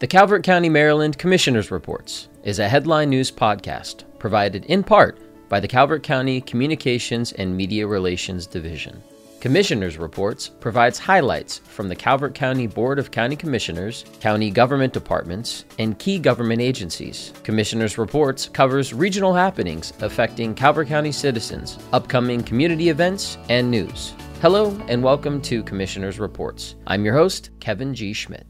The Calvert County, Maryland Commissioners Reports is a headline news podcast provided in part by the Calvert County Communications and Media Relations Division. Commissioners Reports provides highlights from the Calvert County Board of County Commissioners, county government departments, and key government agencies. Commissioners Reports covers regional happenings affecting Calvert County citizens, upcoming community events, and news. Hello and welcome to Commissioners Reports. I'm your host, Kevin G. Schmidt.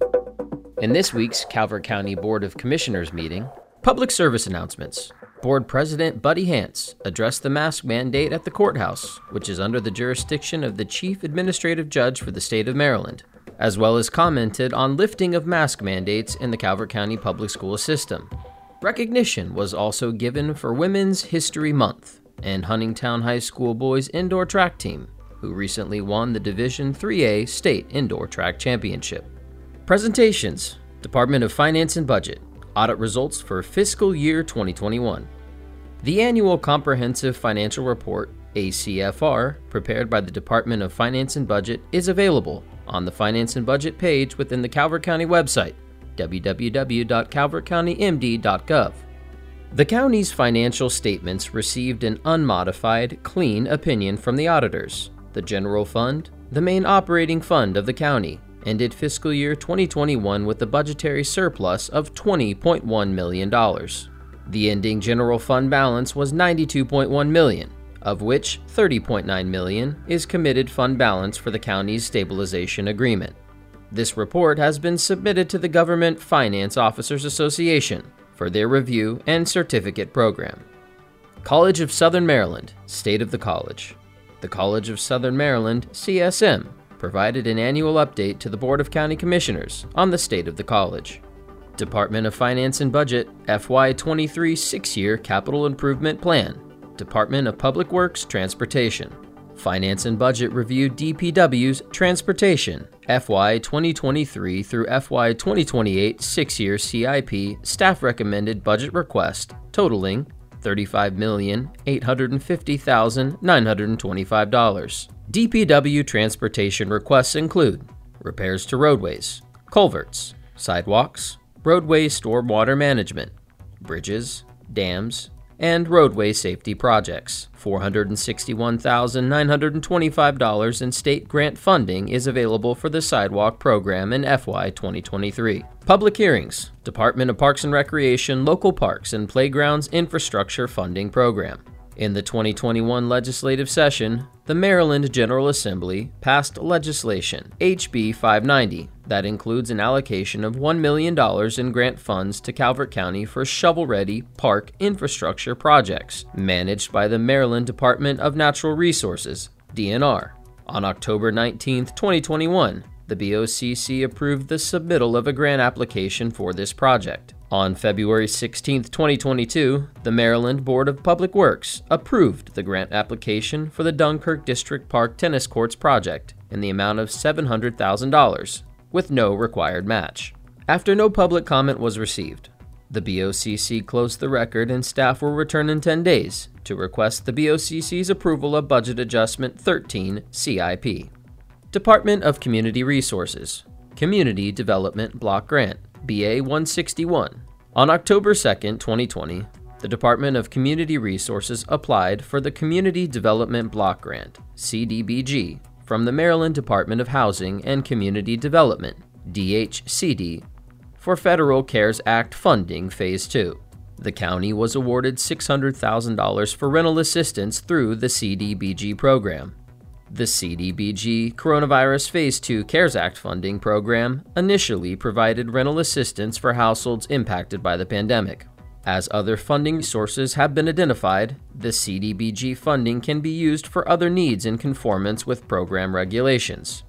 In this week's Calvert County Board of Commissioners meeting, public service announcements. Board President Buddy Hance addressed the mask mandate at the courthouse, which is under the jurisdiction of the Chief Administrative Judge for the state of Maryland, as well as commented on lifting of mask mandates in the Calvert County public school system. Recognition was also given for Women's History Month and Huntingtown High School boys indoor track team, who recently won the Division 3A State Indoor Track Championship. Presentations Department of Finance and Budget Audit Results for Fiscal Year 2021. The Annual Comprehensive Financial Report, ACFR, prepared by the Department of Finance and Budget, is available on the Finance and Budget page within the Calvert County website, www.calvertcountymd.gov. The county's financial statements received an unmodified, clean opinion from the auditors. The general fund, the main operating fund of the county, ended fiscal year 2021 with a budgetary surplus of $20.1 million. The ending general fund balance was 92.1 million, of which 30.9 million is committed fund balance for the county's stabilization agreement. This report has been submitted to the Government Finance Officers Association for their review and certificate program. College of Southern Maryland, State of the College. The College of Southern Maryland, CSM, provided an annual update to the Board of County Commissioners on the state of the college. Department of Finance and Budget FY23 six year capital improvement plan. Department of Public Works Transportation. Finance and Budget reviewed DPW's Transportation FY 2023 through FY 2028 six year CIP staff recommended budget request totaling $35,850,925. DPW transportation requests include repairs to roadways, culverts, sidewalks, roadway stormwater management, bridges, dams, and roadway safety projects. $461,925 in state grant funding is available for the sidewalk program in FY 2023. Public hearings, Department of Parks and Recreation Local Parks and Playgrounds Infrastructure Funding Program. In the 2021 legislative session, the Maryland General Assembly passed legislation, HB 590, that includes an allocation of $1 million in grant funds to Calvert County for shovel ready park infrastructure projects managed by the Maryland Department of Natural Resources, DNR. On October 19, 2021, the BOCC approved the submittal of a grant application for this project. On February 16, 2022, the Maryland Board of Public Works approved the grant application for the Dunkirk District Park Tennis Courts project in the amount of $700,000, with no required match. After no public comment was received, the BOCC closed the record and staff will return in 10 days to request the BOCC's approval of Budget Adjustment 13 CIP. Department of Community Resources Community Development Block Grant BA 161. On October 2, 2020, the Department of Community Resources applied for the Community Development Block Grant, CDBG, from the Maryland Department of Housing and Community Development, DHCD, for Federal CARES Act funding Phase 2. The county was awarded $600,000 for rental assistance through the CDBG program. The CDBG Coronavirus Phase 2 CARES Act funding program initially provided rental assistance for households impacted by the pandemic. As other funding sources have been identified, the CDBG funding can be used for other needs in conformance with program regulations.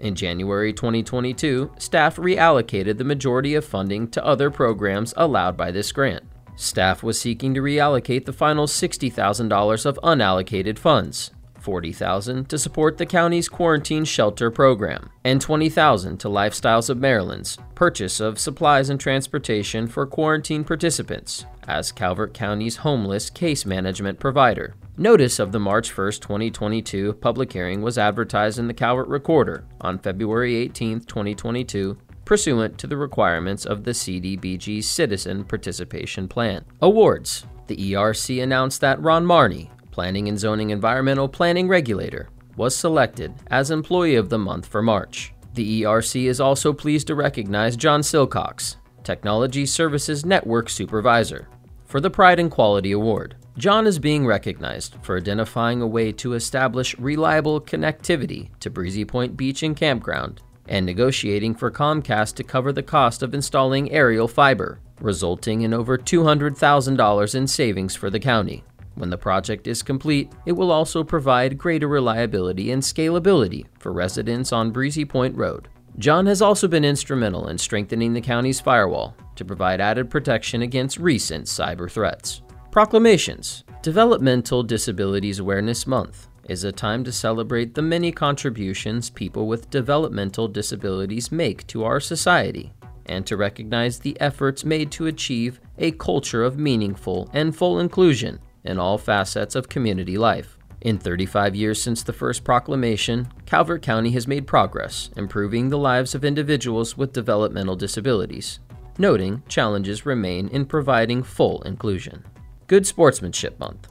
In January 2022, staff reallocated the majority of funding to other programs allowed by this grant. Staff was seeking to reallocate the final $60,000 of unallocated funds. 40,000 to support the county's quarantine shelter program and 20,000 to Lifestyles of Maryland's purchase of supplies and transportation for quarantine participants as Calvert County's homeless case management provider. Notice of the March 1, 2022 public hearing was advertised in the Calvert Recorder on February 18, 2022 pursuant to the requirements of the CDBG Citizen Participation Plan. Awards The ERC announced that Ron Marney, Planning and Zoning Environmental Planning Regulator, was selected as Employee of the Month for March. The ERC is also pleased to recognize John Silcox, Technology Services Network Supervisor, for the Pride and Quality Award. John is being recognized for identifying a way to establish reliable connectivity to Breezy Point Beach and Campground and negotiating for Comcast to cover the cost of installing aerial fiber, resulting in over $200,000 in savings for the county. When the project is complete, it will also provide greater reliability and scalability for residents on Breezy Point Road. John has also been instrumental in strengthening the county's firewall to provide added protection against recent cyber threats. Proclamations Developmental Disabilities Awareness Month is a time to celebrate the many contributions people with developmental disabilities make to our society and to recognize the efforts made to achieve a culture of meaningful and full inclusion in all facets of community life. In 35 years since the first proclamation, Calvert County has made progress improving the lives of individuals with developmental disabilities, noting challenges remain in providing full inclusion. Good Sportsmanship Month.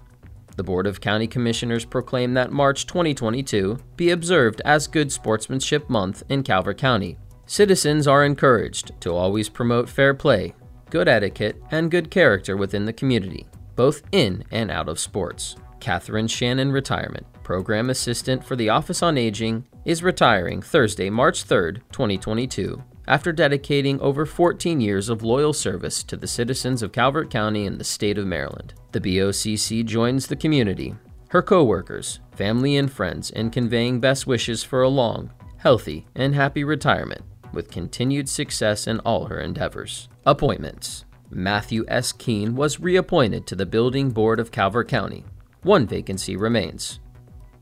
The Board of County Commissioners proclaimed that March 2022 be observed as Good Sportsmanship Month in Calvert County. Citizens are encouraged to always promote fair play, good etiquette, and good character within the community, both in and out of sports. Catherine Shannon Retirement, Program Assistant for the Office on Aging, is retiring Thursday, March 3, 2022, after dedicating over 14 years of loyal service to the citizens of Calvert County and the state of Maryland. The BOCC joins the community, her coworkers, family, and friends in conveying best wishes for a long, healthy, and happy retirement with continued success in all her endeavors. Appointments Matthew S. Keene was reappointed to the Building Board of Calvert County. One vacancy remains.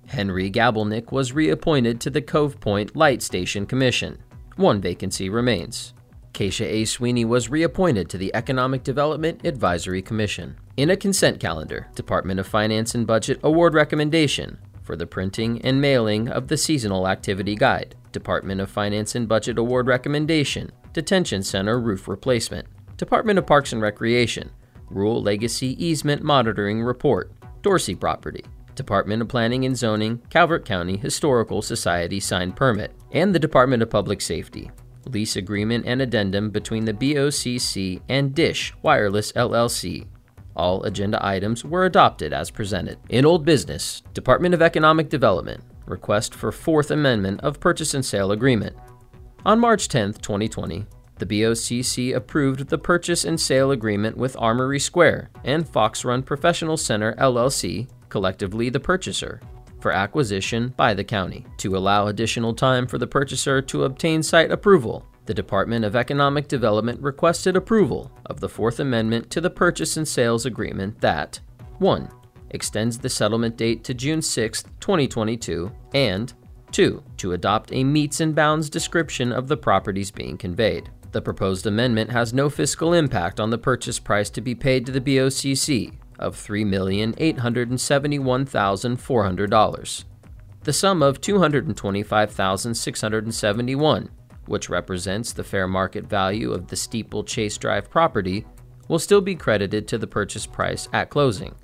Henry Gabelnick was reappointed to the Cove Point Light Station Commission. One vacancy remains. Keisha A. Sweeney was reappointed to the Economic Development Advisory Commission. In a consent calendar, Department of Finance and Budget award recommendation for the printing and mailing of the Seasonal Activity Guide. Department of Finance and Budget award recommendation Detention Center roof replacement. Department of Parks and Recreation Rural Legacy Easement Monitoring Report. Dorsey Property. Department of Planning and Zoning, Calvert County Historical Society signed permit, and the Department of Public Safety. Lease agreement and addendum between the BOCC and Dish Wireless LLC. All agenda items were adopted as presented. In Old Business, Department of Economic Development, request for Fourth Amendment of Purchase and Sale Agreement. On March 10, 2020, the BOCC approved the purchase and sale agreement with Armory Square and Fox Run Professional Center LLC collectively the purchaser, for acquisition by the county. To allow additional time for the purchaser to obtain site approval, the Department of Economic Development requested approval of the Fourth Amendment to the Purchase and Sales Agreement that 1. extends the settlement date to June 6, 2022, and 2. to adopt a metes and bounds description of the properties being conveyed. The proposed amendment has no fiscal impact on the purchase price to be paid to the BOCC, of $3,871,400. The sum of 225,671, which represents the fair market value of the Steeple Chase Drive property, will still be credited to the purchase price at closing.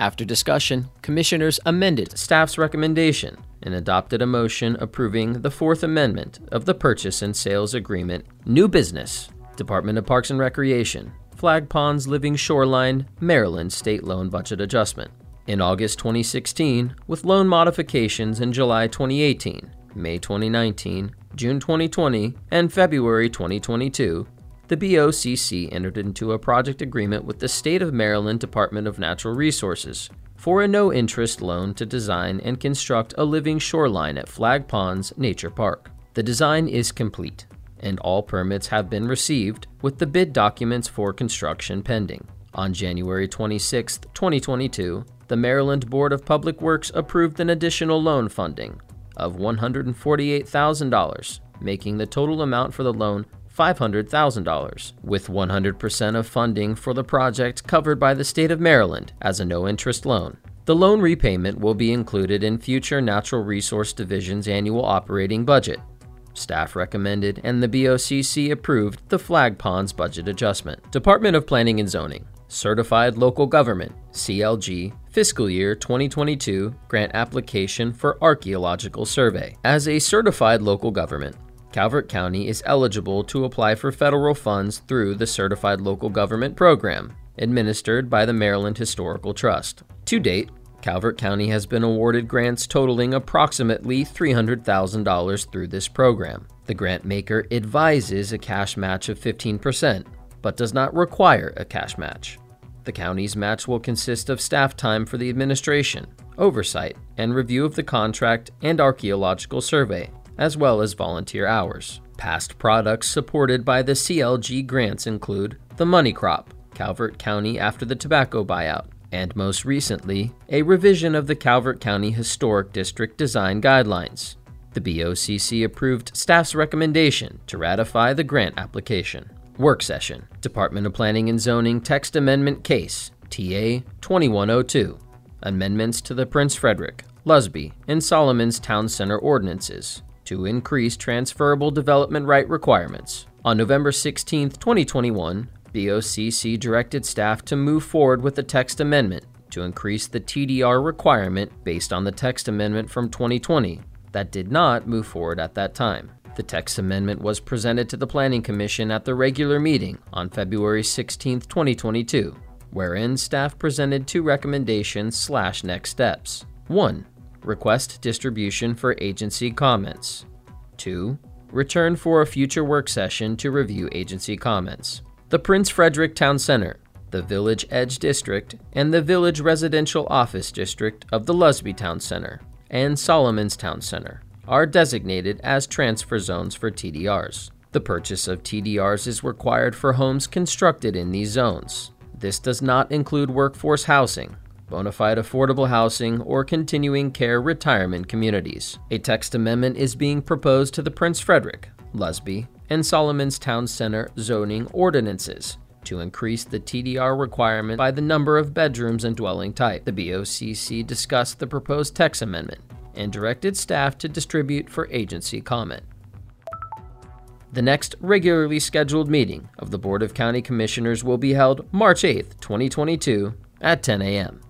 After discussion, commissioners amended staff's recommendation and adopted a motion approving the Fourth Amendment of the Purchase and Sales Agreement. New business Department of Parks and Recreation Flag Ponds Living Shoreline, Maryland State Loan Budget Adjustment. In August 2016, with loan modifications in July 2018, May 2019, June 2020, and February 2022, the BOCC entered into a project agreement with the State of Maryland Department of Natural Resources for a no interest loan to design and construct a living shoreline at Flag Ponds Nature Park. The design is complete and all permits have been received, with the bid documents for construction pending. On January 26, 2022, the Maryland Board of Public Works approved an additional loan funding of $148,000, making the total amount for the loan $500,000, with 100% of funding for the project covered by the state of Maryland as a no interest loan. The loan repayment will be included in future Natural Resource Division's annual operating budget, Staff recommended and the BOCC approved the Flag Ponds budget adjustment. Department of Planning and Zoning. Certified Local Government, CLG, Fiscal Year 2022 Grant Application for Archaeological Survey. As a certified local government, Calvert County is eligible to apply for federal funds through the Certified Local Government Program, administered by the Maryland Historical Trust. To date, Calvert County has been awarded grants totaling approximately $300,000 through this program. The grant maker advises a cash match of 15%, but does not require a cash match. The county's match will consist of staff time for the administration, oversight, and review of the contract and archaeological survey, as well as volunteer hours. Past products supported by the CLG grants include the Money Crop, Calvert County after the tobacco buyout, and most recently, a revision of the Calvert County Historic District Design Guidelines. The BOCC approved staff's recommendation to ratify the grant application. Work session Department of Planning and Zoning Text Amendment Case TA 2102. Amendments to the Prince Frederick, Lusby, and Solomons Town Center ordinances to increase transferable development right requirements. On November 16, 2021, BOCC directed staff to move forward with the text amendment to increase the TDR requirement based on the text amendment from 2020 that did not move forward at that time. The text amendment was presented to the Planning Commission at the regular meeting on February 16, 2022, wherein staff presented two recommendations slash next steps. 1. Request distribution for agency comments. 2. Return for a future work session to review agency comments the Prince Frederick Town Center, the Village Edge District, and the Village Residential Office District of the Lusby Town Center and Solomons Town Center are designated as transfer zones for TDRs. The purchase of TDRs is required for homes constructed in these zones. This does not include workforce housing, bona fide affordable housing, or continuing care retirement communities. A text amendment is being proposed to the Prince Frederick, Lusby, and Solomons Town Center zoning ordinances to increase the TDR requirement by the number of bedrooms and dwelling type. The BOCC discussed the proposed text amendment and directed staff to distribute for agency comment. The next regularly scheduled meeting of the Board of County Commissioners will be held March 8, 2022 at 10 a.m.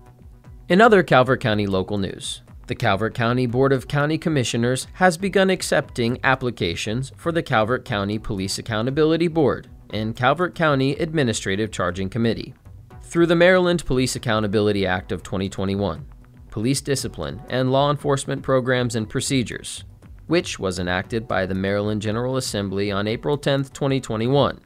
In other Calvert County local news, the Calvert County Board of County Commissioners has begun accepting applications for the Calvert County Police Accountability Board and Calvert County Administrative Charging Committee. Through the Maryland Police Accountability Act of 2021, police discipline and law enforcement programs and procedures, which was enacted by the Maryland General Assembly on April 10, 2021,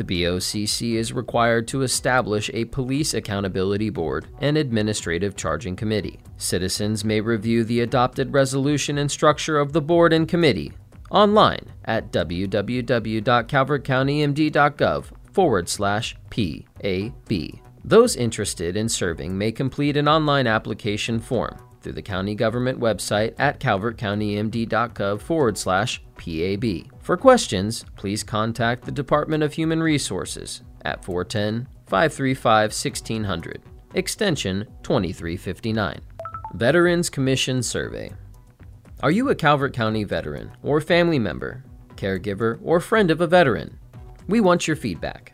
the BOCC is required to establish a police accountability board and administrative charging committee. Citizens may review the adopted resolution and structure of the board and committee online at www.calvertcountymd.gov forward slash PAB. Those interested in serving may complete an online application form through the county government website at calvertcountymd.gov forward slash PAB. For questions, please contact the Department of Human Resources at 410 535 1600, extension 2359. Veterans Commission Survey. Are you a Calvert County veteran or family member, caregiver, or friend of a veteran? We want your feedback.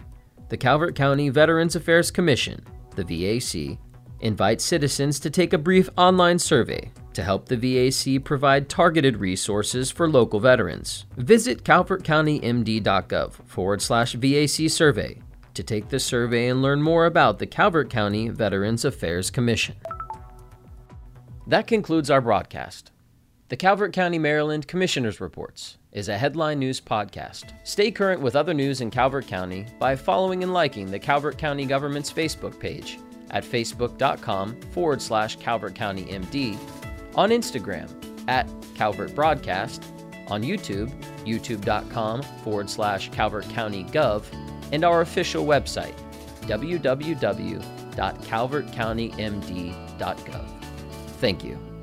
The Calvert County Veterans Affairs Commission, the VAC, invites citizens to take a brief online survey to help the VAC provide targeted resources for local veterans. Visit calvertcountymd.gov forward slash VAC survey to take the survey and learn more about the Calvert County Veterans Affairs Commission. That concludes our broadcast. The Calvert County, Maryland Commissioner's Reports is a headline news podcast. Stay current with other news in Calvert County by following and liking the Calvert County Government's Facebook page at facebook.com forward slash Calvert County MD on Instagram at Calvert Broadcast, on YouTube, youtube.com forward slash Calvert County Gov, and our official website, www.calvertcountymd.gov. Thank you.